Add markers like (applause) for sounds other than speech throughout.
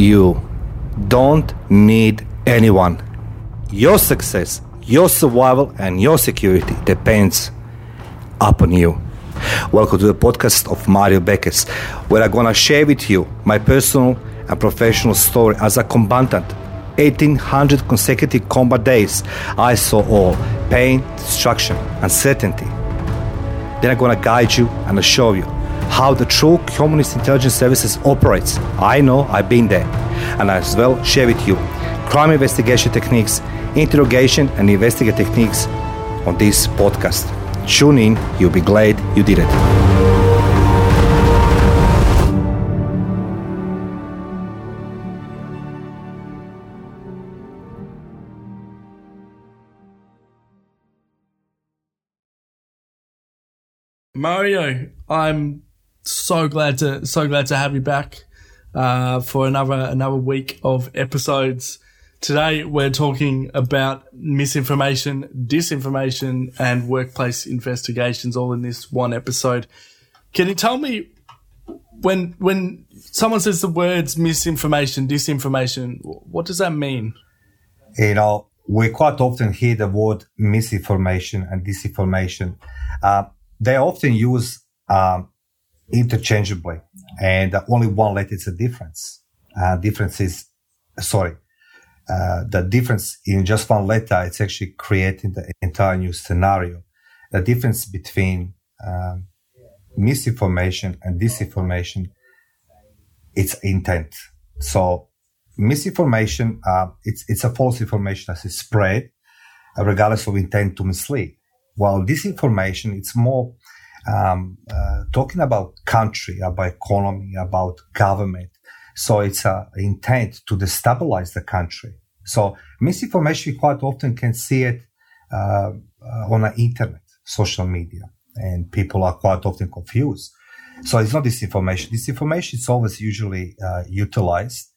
you don't need anyone. Your success, your survival, and your security depends upon you. Welcome to the podcast of Mario Bekes, where I'm gonna share with you my personal and professional story as a combatant. 1800 consecutive combat days, I saw all pain, destruction, uncertainty. Then I'm gonna guide you and show you how the true communist intelligence services operates. I know I've been there, and I as well share with you crime investigation techniques, interrogation and investigate techniques on this podcast. Tune in, you'll be glad you did it. Mario, I'm so glad to so glad to have you back uh, for another another week of episodes. Today we're talking about misinformation, disinformation, and workplace investigations, all in this one episode. Can you tell me when when someone says the words misinformation, disinformation, what does that mean? You know, we quite often hear the word misinformation and disinformation. Uh, they often use um, interchangeably, and only one letter is a difference. Uh, difference is, sorry, uh, the difference in just one letter, it's actually creating the entire new scenario. The difference between um, misinformation and disinformation, it's intent. So misinformation, uh, it's, it's a false information as it's spread, uh, regardless of intent to mislead. While disinformation, it's more um, uh, talking about country, about economy, about government. So it's an intent to destabilize the country. So misinformation quite often can see it uh, on the internet, social media, and people are quite often confused. So it's not disinformation. Disinformation is always usually uh, utilized.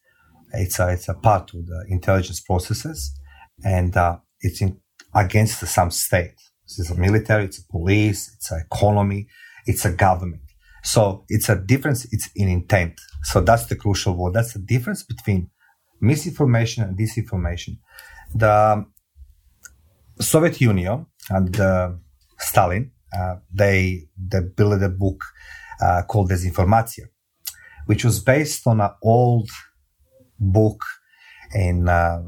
It's a, it's a part of the intelligence processes, and uh, it's in, against some state. It's a military, it's a police, it's an economy, it's a government. So it's a difference, it's in intent. So that's the crucial word. That's the difference between misinformation and disinformation. The Soviet Union and uh, Stalin, uh, they, they built a book uh, called Desinformatia, which was based on an old book in, uh,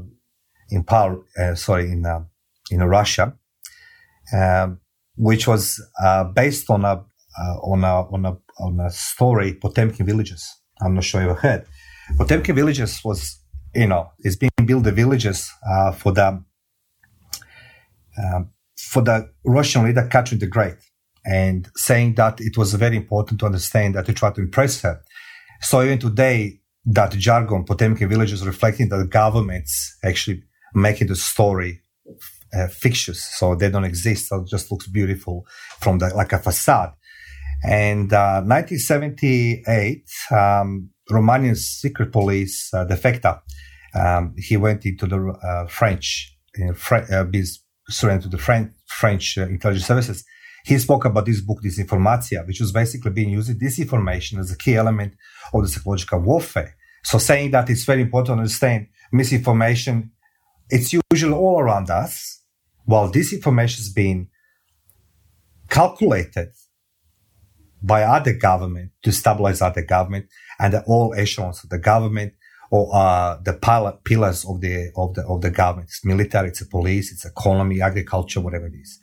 in power, uh, sorry, in, uh, in Russia um, which was uh, based on a uh, on a on a on a story Potemkin villages. I'm not sure you heard. Potemkin villages was you know it's being built the villages uh, for the um, for the Russian leader Catherine the Great, and saying that it was very important to understand that to try to impress her. So even today, that jargon Potemkin villages reflecting that the governments actually making the story uh, fictitious, so they don't exist. So it just looks beautiful from the like a facade. And uh, 1978, um, Romanian secret police uh, Defecta, um, he went into the uh, French, uh, Fre- uh, surrendered to the French, French uh, intelligence services. He spoke about this book, Disinformatia, which was basically being used disinformation as a key element of the psychological warfare. So saying that it's very important to understand misinformation, it's usually all around us while this information is being calculated by other government to stabilize other government and all echelons of the government or uh, the pilot pillars of the of the of the government. It's military, it's a police, it's economy, agriculture, whatever it is.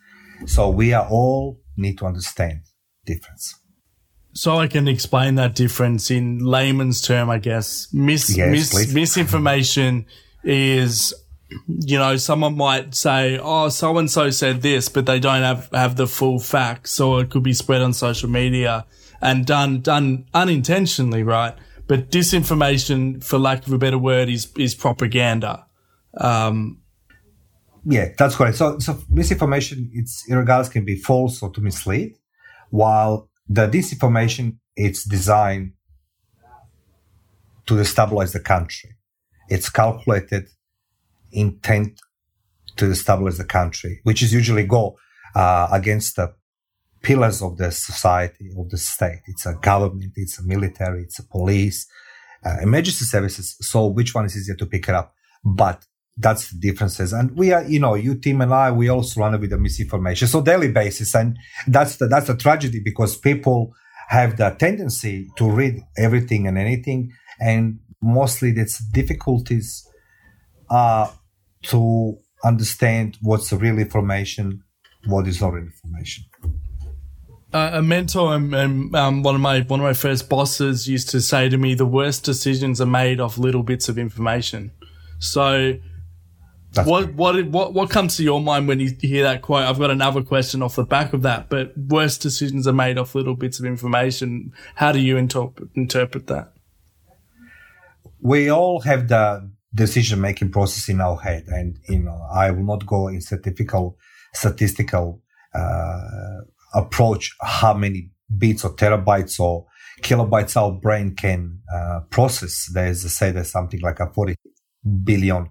So we are all need to understand difference. So I can explain that difference in layman's term, I guess. Mis- yes, mis- misinformation is you know, someone might say, "Oh, so and so said this," but they don't have have the full facts, or it could be spread on social media and done done unintentionally, right? But disinformation, for lack of a better word, is is propaganda. Um, yeah, that's correct. So, so misinformation, it's in regards can be false or to mislead, while the disinformation, it's designed to destabilize the country. It's calculated intent to establish the country, which is usually go uh, against the pillars of the society, of the state. It's a government, it's a military, it's a police, uh, emergency services. So which one is easier to pick it up? But that's the differences. And we are, you know, you, Tim and I, we all surrounded with the misinformation. So daily basis. And that's the, that's a tragedy because people have the tendency to read everything and anything. And mostly that's difficulties, uh, to understand what's the real information, what is not real information. Uh, a mentor and, and um, one of my one of my first bosses used to say to me, "The worst decisions are made off little bits of information." So that's what what what what comes to your mind when you hear that quote? I've got another question off the back of that. But worst decisions are made off little bits of information. How do you interpret interpret that? We all have the decision making process in our head, and you know I will not go in statistical statistical uh, approach how many bits or terabytes or kilobytes our brain can uh, process. There's a say there's something like a 40 billion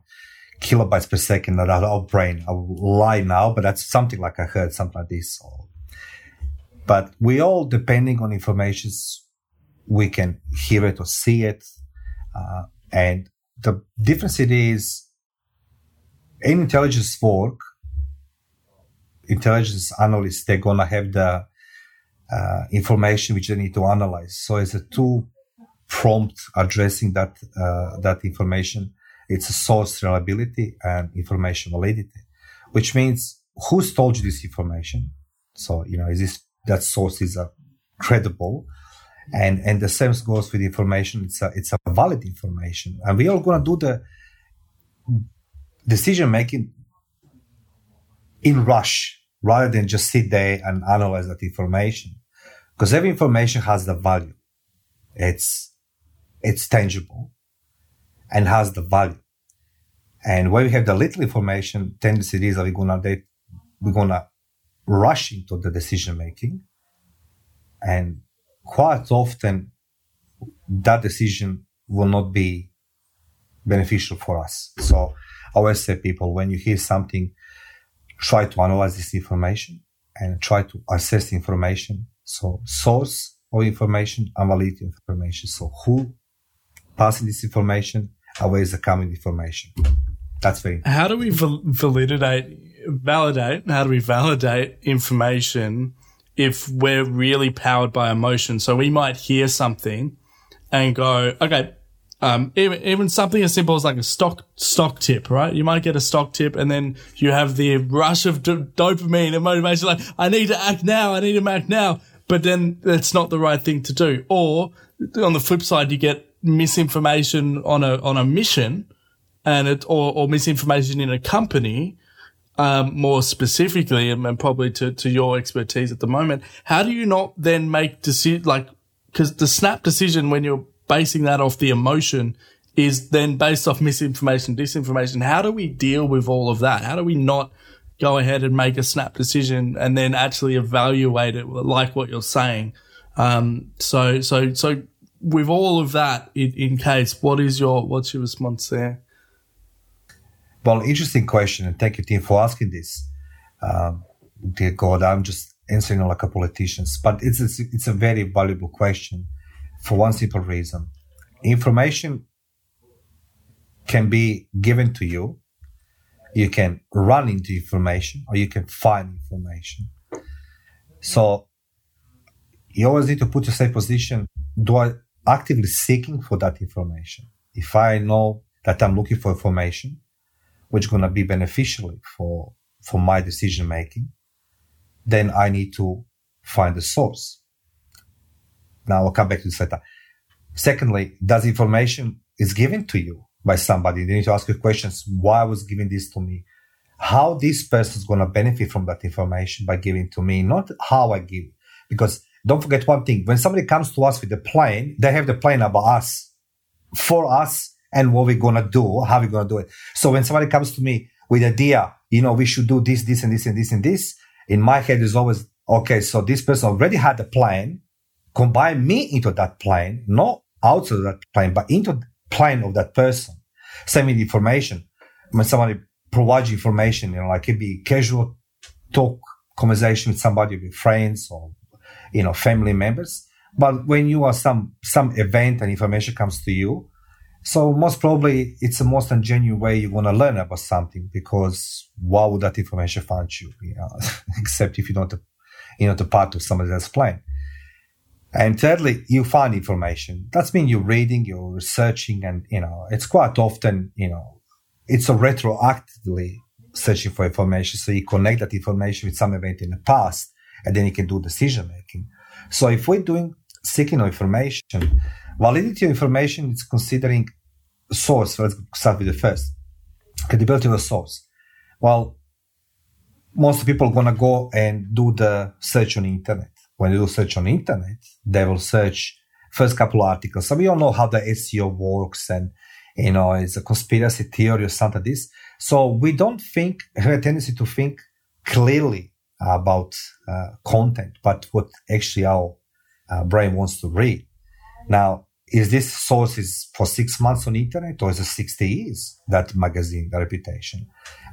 kilobytes per second that our brain. I will lie now, but that's something like I heard something like this. But we all, depending on information, we can hear it or see it. Uh, and the difference it is in intelligence work, intelligence analysts, they're going to have the uh, information which they need to analyze. So it's a two prompt addressing that, uh, that information it's a source reliability and information validity, which means who's told you this information? So, you know, is this, that source is a credible? And, and the same goes with information. It's a, it's a valid information. And we are going to do the decision making in rush rather than just sit there and analyze that information. Because every information has the value. It's, it's tangible and has the value. And when we have the little information, tendency is that we're gonna we're gonna rush into the decision making, and quite often that decision will not be beneficial for us. So I always say people, when you hear something, try to analyze this information and try to assess information. So source of information and validity information. So who passing this information and where is the coming information. That's very. How do we validate, validate? How do we validate information if we're really powered by emotion? So we might hear something and go, okay, um, even, even something as simple as like a stock stock tip, right? You might get a stock tip, and then you have the rush of do- dopamine and motivation, like I need to act now, I need to act now. But then that's not the right thing to do. Or on the flip side, you get misinformation on a on a mission, and it or, or misinformation in a company, um, more specifically, and, and, probably to, to your expertise at the moment, how do you not then make decision like because the snap decision when you're basing that off the emotion is then based off misinformation, disinformation. How do we deal with all of that? How do we not go ahead and make a snap decision and then actually evaluate it like what you're saying? Um, so, so, so with all of that in, in case, what is your, what's your response there? Well, interesting question, and thank you, Tim, for asking this. Um, dear God, I'm just answering like a politician, but it's a, it's a very valuable question for one simple reason: information can be given to you. You can run into information, or you can find information. So you always need to put yourself in position: Do I actively seeking for that information? If I know that I'm looking for information, which is going to be beneficial for, for my decision making, then I need to find the source. Now I'll come back to this later. Secondly, does information is given to you by somebody? You need to ask your questions. Why was given this to me? How this person is going to benefit from that information by giving to me, not how I give. Because don't forget one thing. When somebody comes to us with a plan, they have the plan about us, for us, and what we're going to do, how we're going to do it. So when somebody comes to me with idea, you know, we should do this, this, and this, and this, and this, in my head is always, okay, so this person already had a plan, combine me into that plan, not outside that plan, but into the plan of that person. Send me the information. When somebody provides you information, you know, like it be casual talk conversation with somebody, with friends or, you know, family members. But when you are some some event and information comes to you, so most probably it's the most genuine way you're gonna learn about something because why would that information find you? you know, (laughs) except if you're not a, you know the part of somebody else's plan. And thirdly, you find information. That's mean you're reading, you're researching, and you know it's quite often you know it's a retroactively searching for information. So you connect that information with some event in the past, and then you can do decision making. So if we're doing seeking information, validity of information is considering source. Let's start with the first credibility of the source. Well, most people are gonna go and do the search on the internet. When they do search on the internet, they will search first couple articles. So we all know how the SEO works and you know it's a conspiracy theory or something like this. So we don't think have a tendency to think clearly about uh, content, but what actually our uh, brain wants to read. Now, is this source is for six months on internet or is it 60 years that magazine the reputation?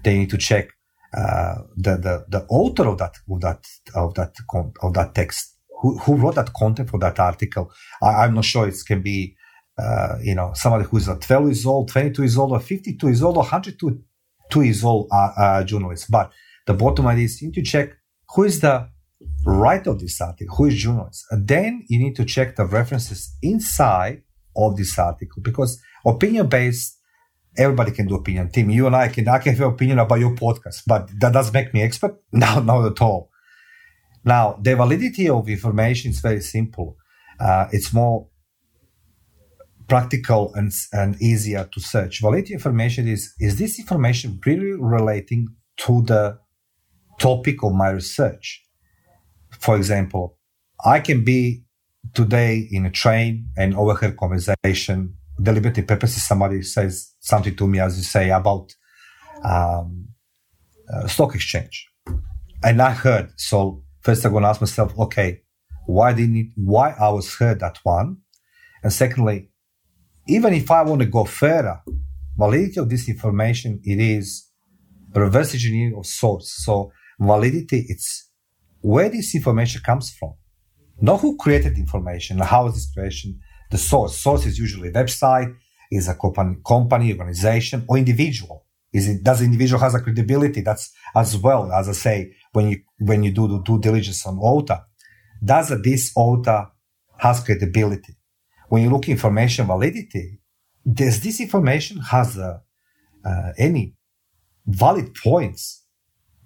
They need to check uh, the, the the author of that of that of that of that text. Who, who wrote that content for that article? I, am not sure. It can be uh, you know somebody who's a 12 years old 22 years old or 52 years old or 102 years old uh, uh, journalist. But the bottom line is you need to check who is the writer of this article, who is journalist. And then you need to check the references inside of this article because opinion based, everybody can do opinion. Tim, you and I can, I can have opinion about your podcast, but that doesn't make me expert? (laughs) No, not at all. Now, the validity of information is very simple. Uh, it's more practical and, and easier to search. Validity information is, is this information really relating to the topic of my research? For example, I can be today in a train and overhear conversation, deliberately purposely somebody says something to me, as you say, about um, uh, stock exchange. And I heard, so first I'm going to ask myself, okay, why didn't it, why I was heard that one? And secondly, even if I want to go further, validity of this information, it is reverse engineering of source. So validity, it's where this information comes from. Not who created information, how is this creation, the source. Source is usually a website, is a company, organization, or individual. Is it, does the individual has a credibility? That's as well, as I say, when you, when you do the due diligence on author, does this author has credibility? When you look information validity, does this information has a, uh, any valid points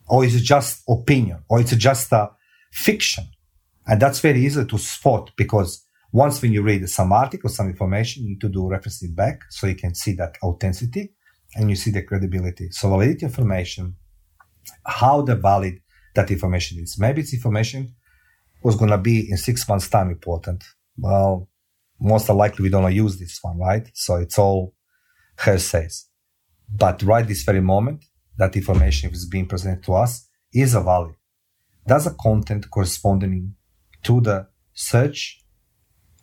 or is it just opinion or it's just a fiction? And that's very easy to spot because once when you read some article some information you need to do referencing back so you can see that authenticity and you see the credibility. So validity information how the valid that information is. Maybe it's information was going to be in six months time important. Well most likely we don't use this one right? So it's all hearsays but right this very moment that information is being presented to us is a valid. Does the content corresponding to the search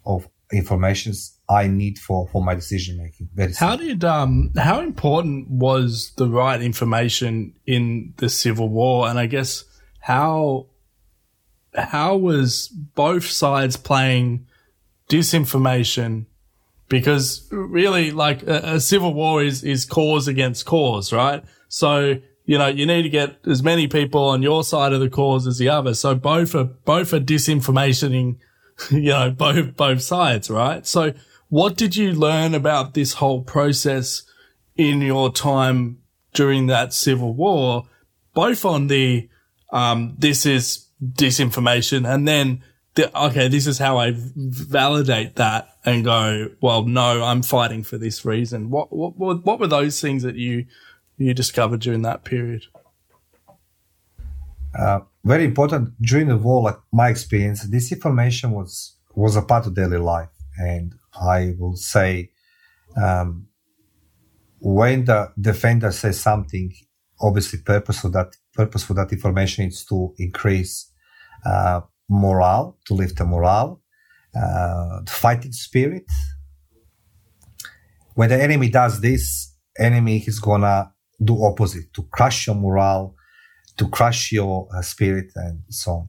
of informations I need for, for my decision making. how did um how important was the right information in the Civil War, and I guess how how was both sides playing disinformation? Because really, like a, a civil war is is cause against cause, right? So, you know, you need to get as many people on your side of the cause as the other. So both are, both are disinformationing, (laughs) you know, both, both sides, right? So what did you learn about this whole process in your time during that civil war, both on the, um, this is disinformation and then the, okay, this is how I validate that and go, well, no, I'm fighting for this reason. What, what, what were those things that you, you discovered during that period? Uh, very important during the war. Like my experience, this information was was a part of daily life, and I will say, um, when the defender says something, obviously purpose of that purpose for that information is to increase uh, morale, to lift the morale, uh, the fighting spirit. When the enemy does this, enemy is gonna do opposite to crush your morale, to crush your uh, spirit, and so on.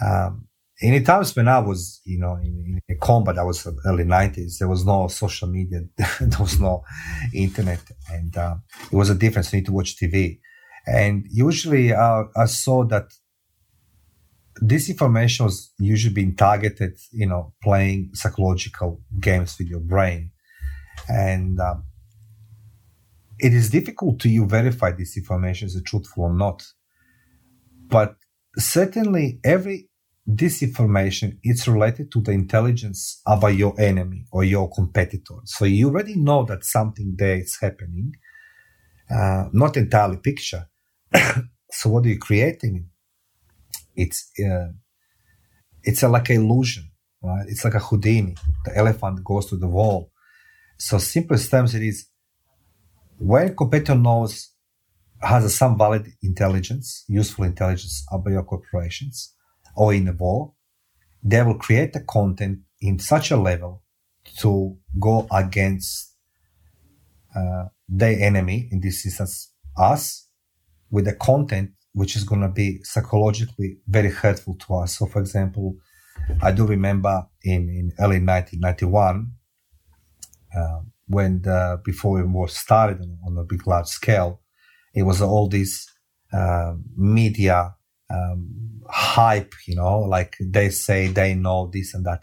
Um, in the times when I was, you know, in, in combat, I was early nineties. There was no social media, (laughs) there was no internet, and uh, it was a difference. You need to watch TV, and usually uh, I saw that this information was usually being targeted, you know, playing psychological games with your brain, and um, it is difficult to you verify this information is truthful or not. But certainly, every disinformation is related to the intelligence of your enemy or your competitor. So you already know that something there is happening, uh, not entirely picture. (coughs) so what are you creating? It's uh, it's a, like an illusion, right? It's like a Houdini. The elephant goes to the wall. So simplest terms, it is when competitor knows has some valid intelligence, useful intelligence about your corporations or in a war, they will create the content in such a level to go against uh, their enemy, in this instance, us, with the content which is going to be psychologically very hurtful to us. So, for example, I do remember in, in early 1991, uh, when the, before the war started on, a big large scale, it was all this uh, media um, hype, you know, like they say they know this and that.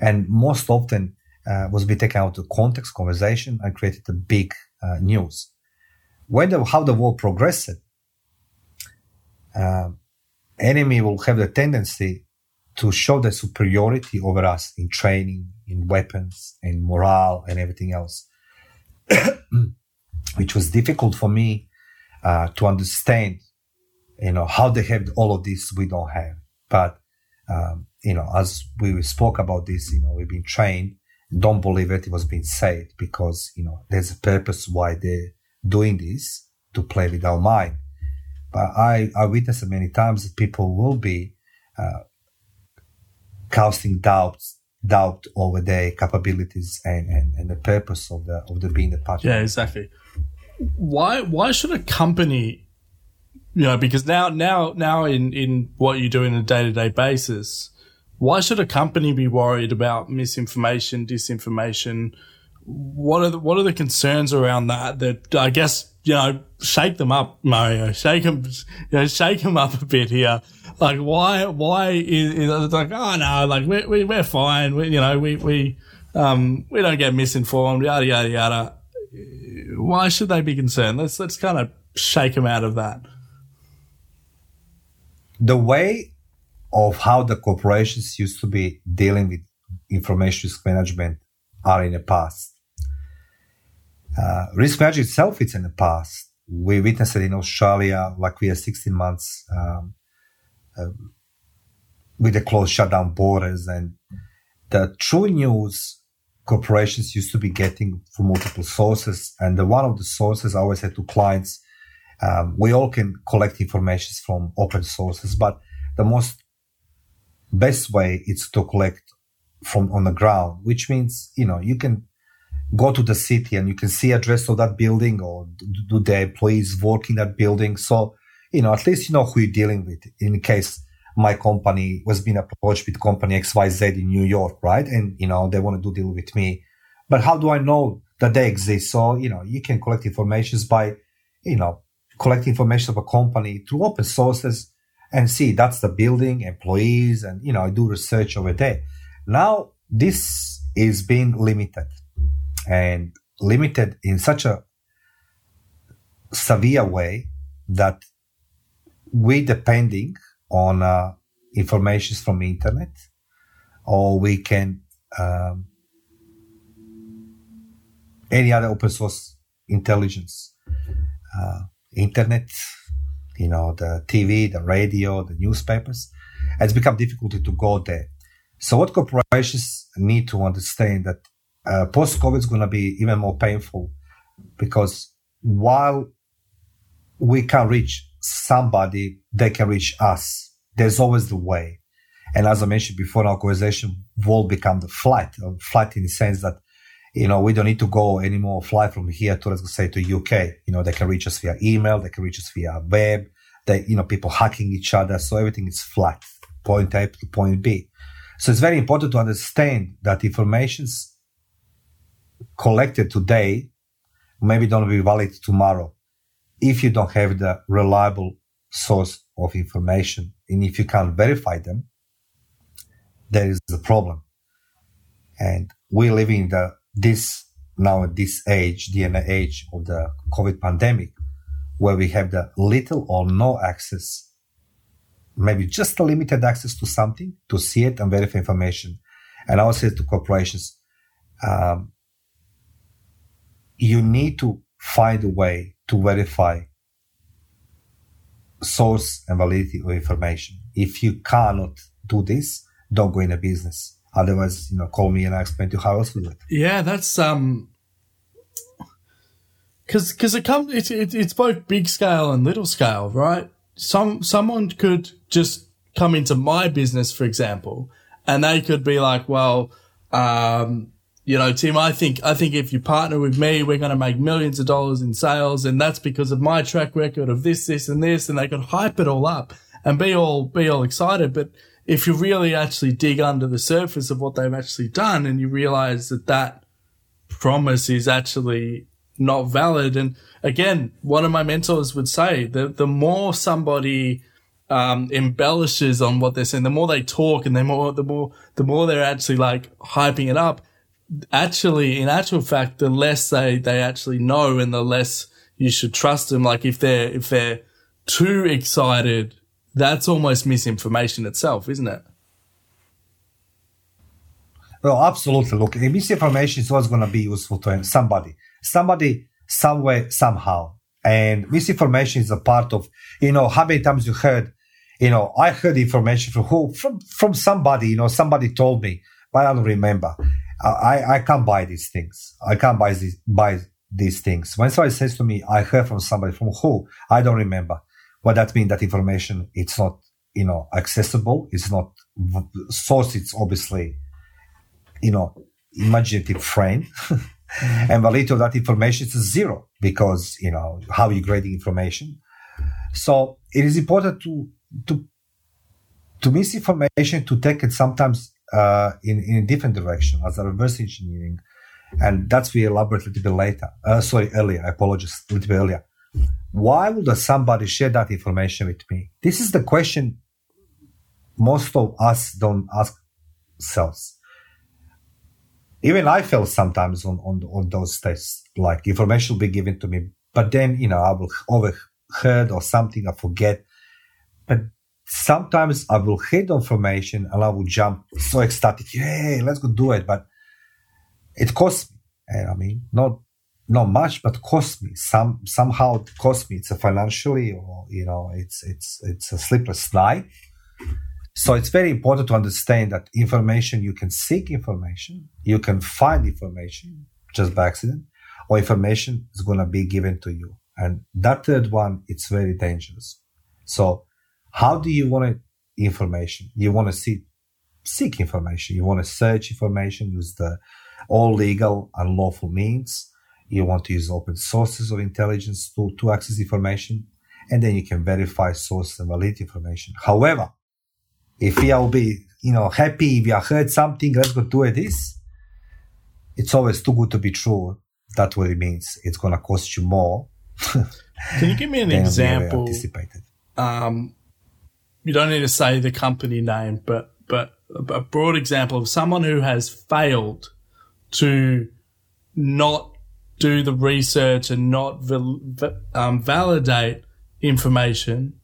And most often uh, was be taken out of context conversation and created a big uh, news. When the, how the war progressed, uh, enemy will have the tendency to show the superiority over us in training, in weapons, in morale, and everything else, (coughs) which was difficult for me uh, to understand you know, how they have all of this we don't have. But, um, you know, as we spoke about this, you know, we've been trained, don't believe it, it was being said because, you know, there's a purpose why they're doing this to play with our mind. But I, I witnessed many times that people will be, uh, casting doubts, doubt over their capabilities and, and, and the purpose of the, of the being the partner. Yeah, exactly. Why, why should a company you know, because now, now, now in, in what you do in a day to day basis, why should a company be worried about misinformation, disinformation? What are the, what are the concerns around that? That I guess you know, shake them up, Mario. Shake them, you know, shake them up a bit here. Like why why is, is like oh no, like we, we we're fine. We, you know we we um we don't get misinformed. Yada yada yada. Why should they be concerned? Let's let's kind of shake them out of that the way of how the corporations used to be dealing with information risk management are in the past. Uh, risk management itself is in the past. We witnessed it in Australia, like we had 16 months um, uh, with the closed shutdown borders, and the true news corporations used to be getting from multiple sources. And the, one of the sources I always said to clients um, we all can collect information from open sources, but the most best way is to collect from on the ground, which means, you know, you can go to the city and you can see address of that building or do the employees work in that building. So, you know, at least you know who you're dealing with in case my company was being approached with company XYZ in New York, right? And, you know, they want to do deal with me. But how do I know that they exist? So, you know, you can collect information by, you know, collect information of a company through open sources and see that's the building, employees, and you know, I do research over there. Now this is being limited and limited in such a severe way that we depending on uh, information from internet or we can um, any other open source intelligence uh, internet, you know, the TV, the radio, the newspapers. It's become difficult to go there. So what corporations need to understand that uh, post COVID is going to be even more painful because while we can reach somebody, they can reach us. There's always the way. And as I mentioned before, our conversation will become the flight, flight in the sense that you know, we don't need to go anymore, fly from here to, let's say, to UK. You know, they can reach us via email, they can reach us via web, they, you know, people hacking each other. So everything is flat. point A to point B. So it's very important to understand that information's collected today maybe don't be valid tomorrow if you don't have the reliable source of information. And if you can't verify them there is a problem. And we live in the this now at this age the age of the covid pandemic where we have the little or no access maybe just a limited access to something to see it and verify information. And i would say to corporations um, you need to find a way to verify source and validity of information. If you cannot do this, don't go in a business. Otherwise, you know, call me and I explain to you how else to do it. Yeah, that's um, because because it comes it's it, it's both big scale and little scale, right? Some someone could just come into my business, for example, and they could be like, well, um, you know, Tim, I think, I think if you partner with me, we're going to make millions of dollars in sales. And that's because of my track record of this, this and this. And they could hype it all up and be all, be all excited. But if you really actually dig under the surface of what they've actually done and you realize that that promise is actually not valid. And again, one of my mentors would say that the more somebody, um, embellishes on what they're saying, the more they talk and the more, the more, the more they're actually like hyping it up actually, in actual fact, the less they, they actually know and the less you should trust them. Like if they're, if they're too excited, that's almost misinformation itself, isn't it? Well, absolutely. Look, misinformation is always going to be useful to somebody, somebody, somewhere, somehow. And misinformation is a part of, you know, how many times you heard, you know, I heard information from who, from, from somebody, you know, somebody told me, but I don't remember. I, I can't buy these things. I can't buy these, buy these things. When somebody says to me, I heard from somebody from who, I don't remember. What that means that information, it's not, you know, accessible. It's not source. It's obviously, you know, imaginative frame. (laughs) and validity of that information is zero because, you know, how you grade information. So it is important to, to, to misinformation, to take it sometimes uh, in, in a different direction as a reverse engineering. And that's we elaborate a little bit later. Uh, sorry, earlier. I apologize. A little bit earlier. Why would somebody share that information with me? This is the question most of us don't ask ourselves. Even I feel sometimes on, on, on those tests, like information will be given to me, but then, you know, I will overheard or something, I forget. But sometimes I will hit the information and I will jump so ecstatic. Hey, let's go do it. But it costs me. And I mean, not not much, but cost me. Some somehow it cost me. It's a financially or you know, it's it's it's a sleepless night. So it's very important to understand that information you can seek information, you can find information just by accident, or information is gonna be given to you. And that third one, it's very dangerous. So how do you want information? You want to see, seek information. You want to search information, use the all legal and lawful means. You want to use open sources of intelligence to, to access information. And then you can verify source and valid information. However, if you will be, you know, happy, if you heard something, let's go do it this. It's always too good to be true. That's what it means. It's going to cost you more. Can you give me an (laughs) example? Um, you don't need to say the company name, but but a broad example of someone who has failed to not do the research and not um, validate information,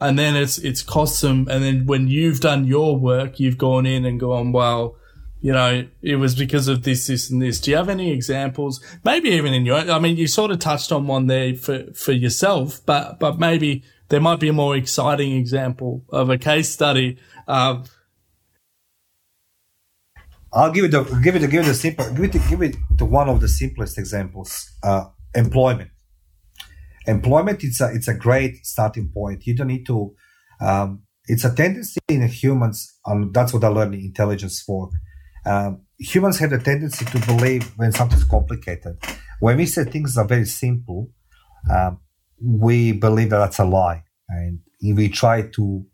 and then it's it's cost them. And then when you've done your work, you've gone in and gone, well, you know, it was because of this, this, and this. Do you have any examples? Maybe even in your, I mean, you sort of touched on one there for for yourself, but but maybe there might be a more exciting example of a case study. Um, I'll give it the give it give it the simple give it give it to one of the simplest examples. Uh, employment. Employment it's a it's a great starting point. You don't need to. Um, it's a tendency in humans, and that's what I learned in intelligence for. Um, humans have a tendency to believe when something's complicated. When we say things are very simple, um, we believe that that's a lie. And we try to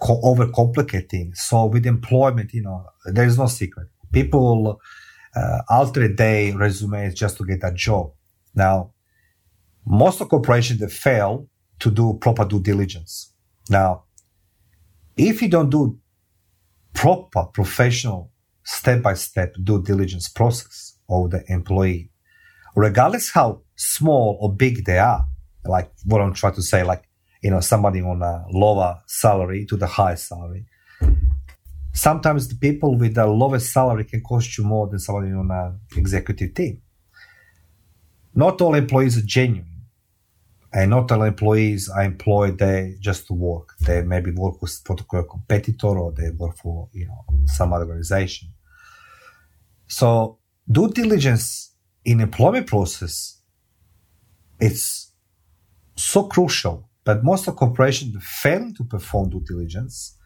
co- things. So with employment, you know, there is no secret. People uh, alter their resumes just to get a job. Now, most of corporations they fail to do proper due diligence. Now, if you don't do proper professional step by step due diligence process of the employee, regardless how small or big they are, like what I'm trying to say, like, you know, somebody on a lower salary to the high salary. Sometimes the people with the lowest salary can cost you more than somebody on an executive team. Not all employees are genuine. And not all employees are employed there just to work. They maybe work for a competitor or they work for, you know, some other organization. So due diligence in employment process, it's so crucial, but most of corporations fail to perform due diligence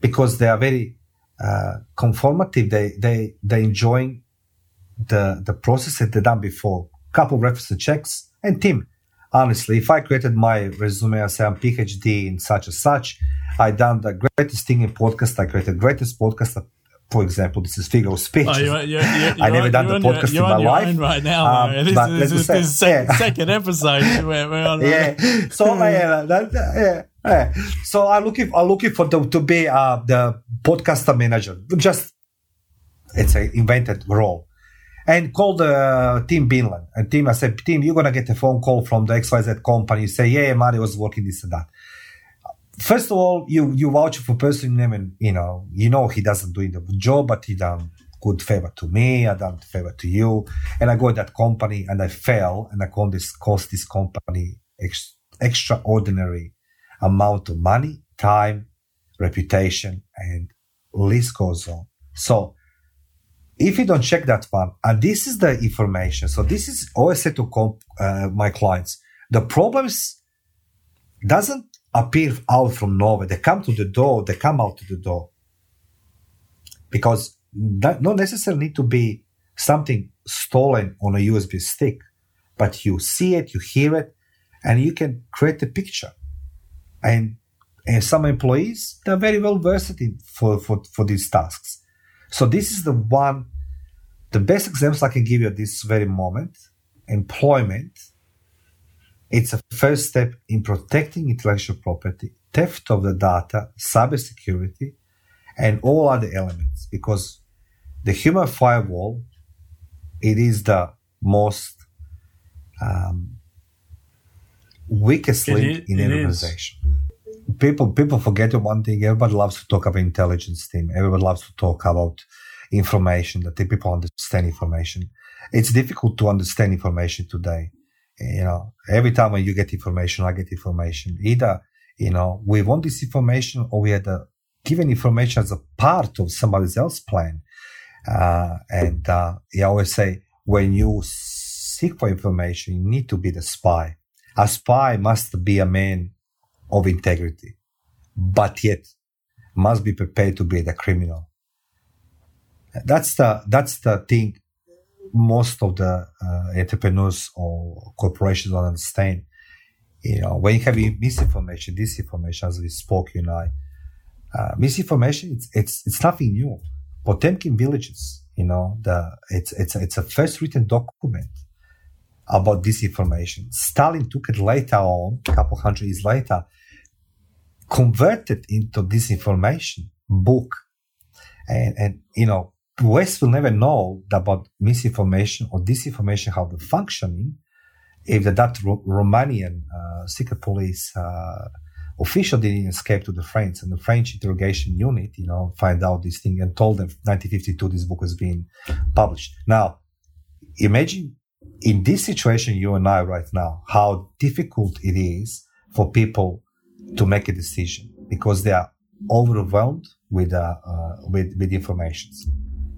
because they are very uh, conformative. They, they, they're enjoying the, the process that they've done before. Couple reference checks and team honestly, if I created my resume, I say I'm PhD in such and such, I done the greatest thing in podcast, I created greatest podcast. For example, this is figure of speech. Oh, you're, you're, you're, I never done the podcast in my life right now. Um, this, but is, this, this say, yeah. second episode. we're, we're on yeah. So yeah, that, yeah, yeah. So I'm looking. I'm looking for the, to be uh, the podcaster manager. Just it's an invented role and called uh, Tim Binland. And Tim, I said, Tim, you're going to get a phone call from the XYZ company. You say, yeah, Mario was working this and that. First of all, you, you vouch for person name and, you know, you know, he doesn't do the job, but he done good favor to me. I done favor to you. And I go to that company and I fail and I cost this, cost this company ex- extraordinary amount of money, time, reputation, and list goes on. So if you don't check that one, and this is the information, so this is always said to comp, uh, my clients, the problems doesn't appear out from nowhere. They come to the door, they come out to the door. Because that not necessarily need to be something stolen on a USB stick, but you see it, you hear it, and you can create a picture. And and some employees they're very well versed in for, for, for these tasks. So this is the one, the best examples I can give you at this very moment. Employment. It's a first step in protecting intellectual property, theft of the data, cybersecurity, and all other elements. Because the human firewall, it is the most um, weakest link in any organization. Is people people forget one thing. Everybody loves to talk about intelligence team. Everybody loves to talk about information that the people understand information. It's difficult to understand information today. You know, every time when you get information, I get information. Either you know we want this information, or we had a, given information as a part of somebody else's plan. Uh, and uh, I always say when you seek for information, you need to be the spy. A spy must be a man of integrity, but yet must be prepared to be the criminal. That's the that's the thing most of the uh, entrepreneurs or corporations don't understand. You know, when you have misinformation, disinformation, as we spoke, you know, uh, misinformation, it's, it's, it's nothing new. Potemkin villages, you know, the, it's, it's, it's a first written document about disinformation. Stalin took it later on, a couple hundred years later, converted into disinformation book. And, and, you know, West will never know about misinformation or disinformation, how they're functioning, if the, that Romanian uh, secret police uh, official didn't escape to the French and the French interrogation unit, you know, find out this thing and told them 1952 this book has been published. Now, imagine in this situation, you and I right now, how difficult it is for people to make a decision because they are overwhelmed with, uh, uh, with, with information.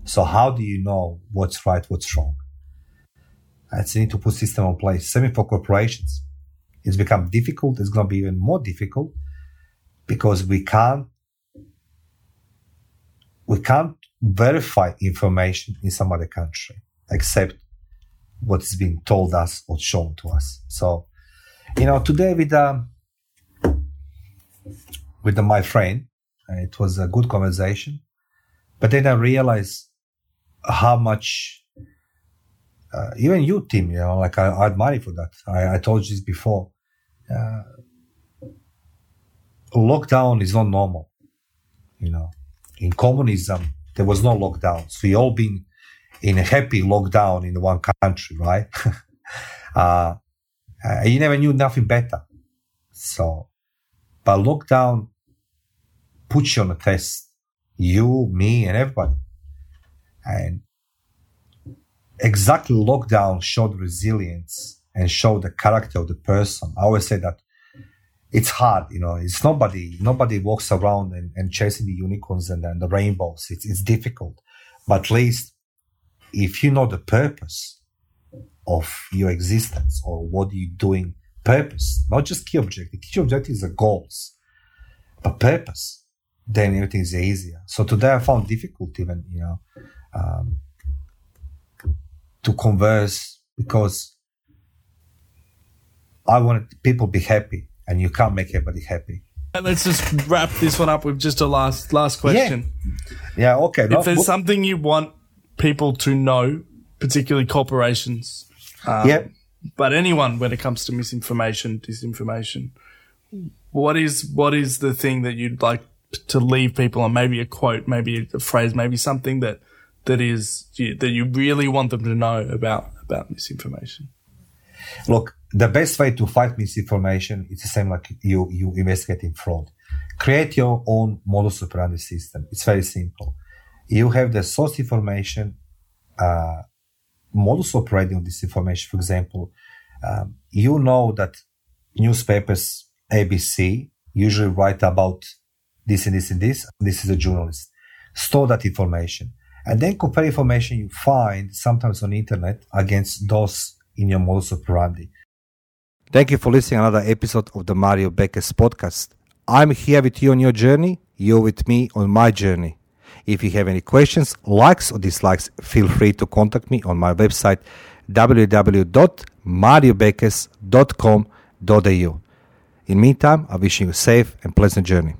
So how do you know what's right, what's wrong? It's need to put system in place. Same for corporations. It's become difficult. It's going to be even more difficult because we can't we can't verify information in some other country except what is being told us or shown to us. So, you know, today with um, with my friend, It was a good conversation. But then I realized how much, uh, even you, Tim, you know, like I, I admire you for that. I, I told you this before. Uh, lockdown is not normal. You know, in communism, there was no lockdown. So we all been in a happy lockdown in one country, right? (laughs) uh, you never knew nothing better. So, but lockdown puts you on a test. You, me, and everybody. And exactly lockdown showed resilience and showed the character of the person. I always say that it's hard, you know, it's nobody, nobody walks around and, and chasing the unicorns and, and the rainbows. It's, it's difficult. But at least if you know the purpose of your existence or what you're doing, purpose, not just key objective. Key objectives are goals, but purpose, then everything is easier. So today I found difficult even, you know, um, to converse because I wanted people to be happy and you can't make everybody happy. Let's just wrap this one up with just a last last question. Yeah, yeah okay. If there's something you want people to know, particularly corporations, um, yeah, but anyone when it comes to misinformation, disinformation, what is what is the thing that you'd like to leave people on? Maybe a quote, maybe a phrase, maybe something that that is that you really want them to know about about misinformation. Look, the best way to fight misinformation is the same like you you investigating fraud. Create your own modus operandi system. It's very simple. You have the source information, uh, modus operandi of this information. For example, um, you know that newspapers ABC usually write about this and this and this. This is a journalist. Store that information and then compare information you find sometimes on internet against those in your modus operandi. Thank you for listening another episode of the Mario Bekes podcast. I'm here with you on your journey. You're with me on my journey. If you have any questions, likes or dislikes, feel free to contact me on my website www.mariobekes.com.au. In meantime, I wish you a safe and pleasant journey.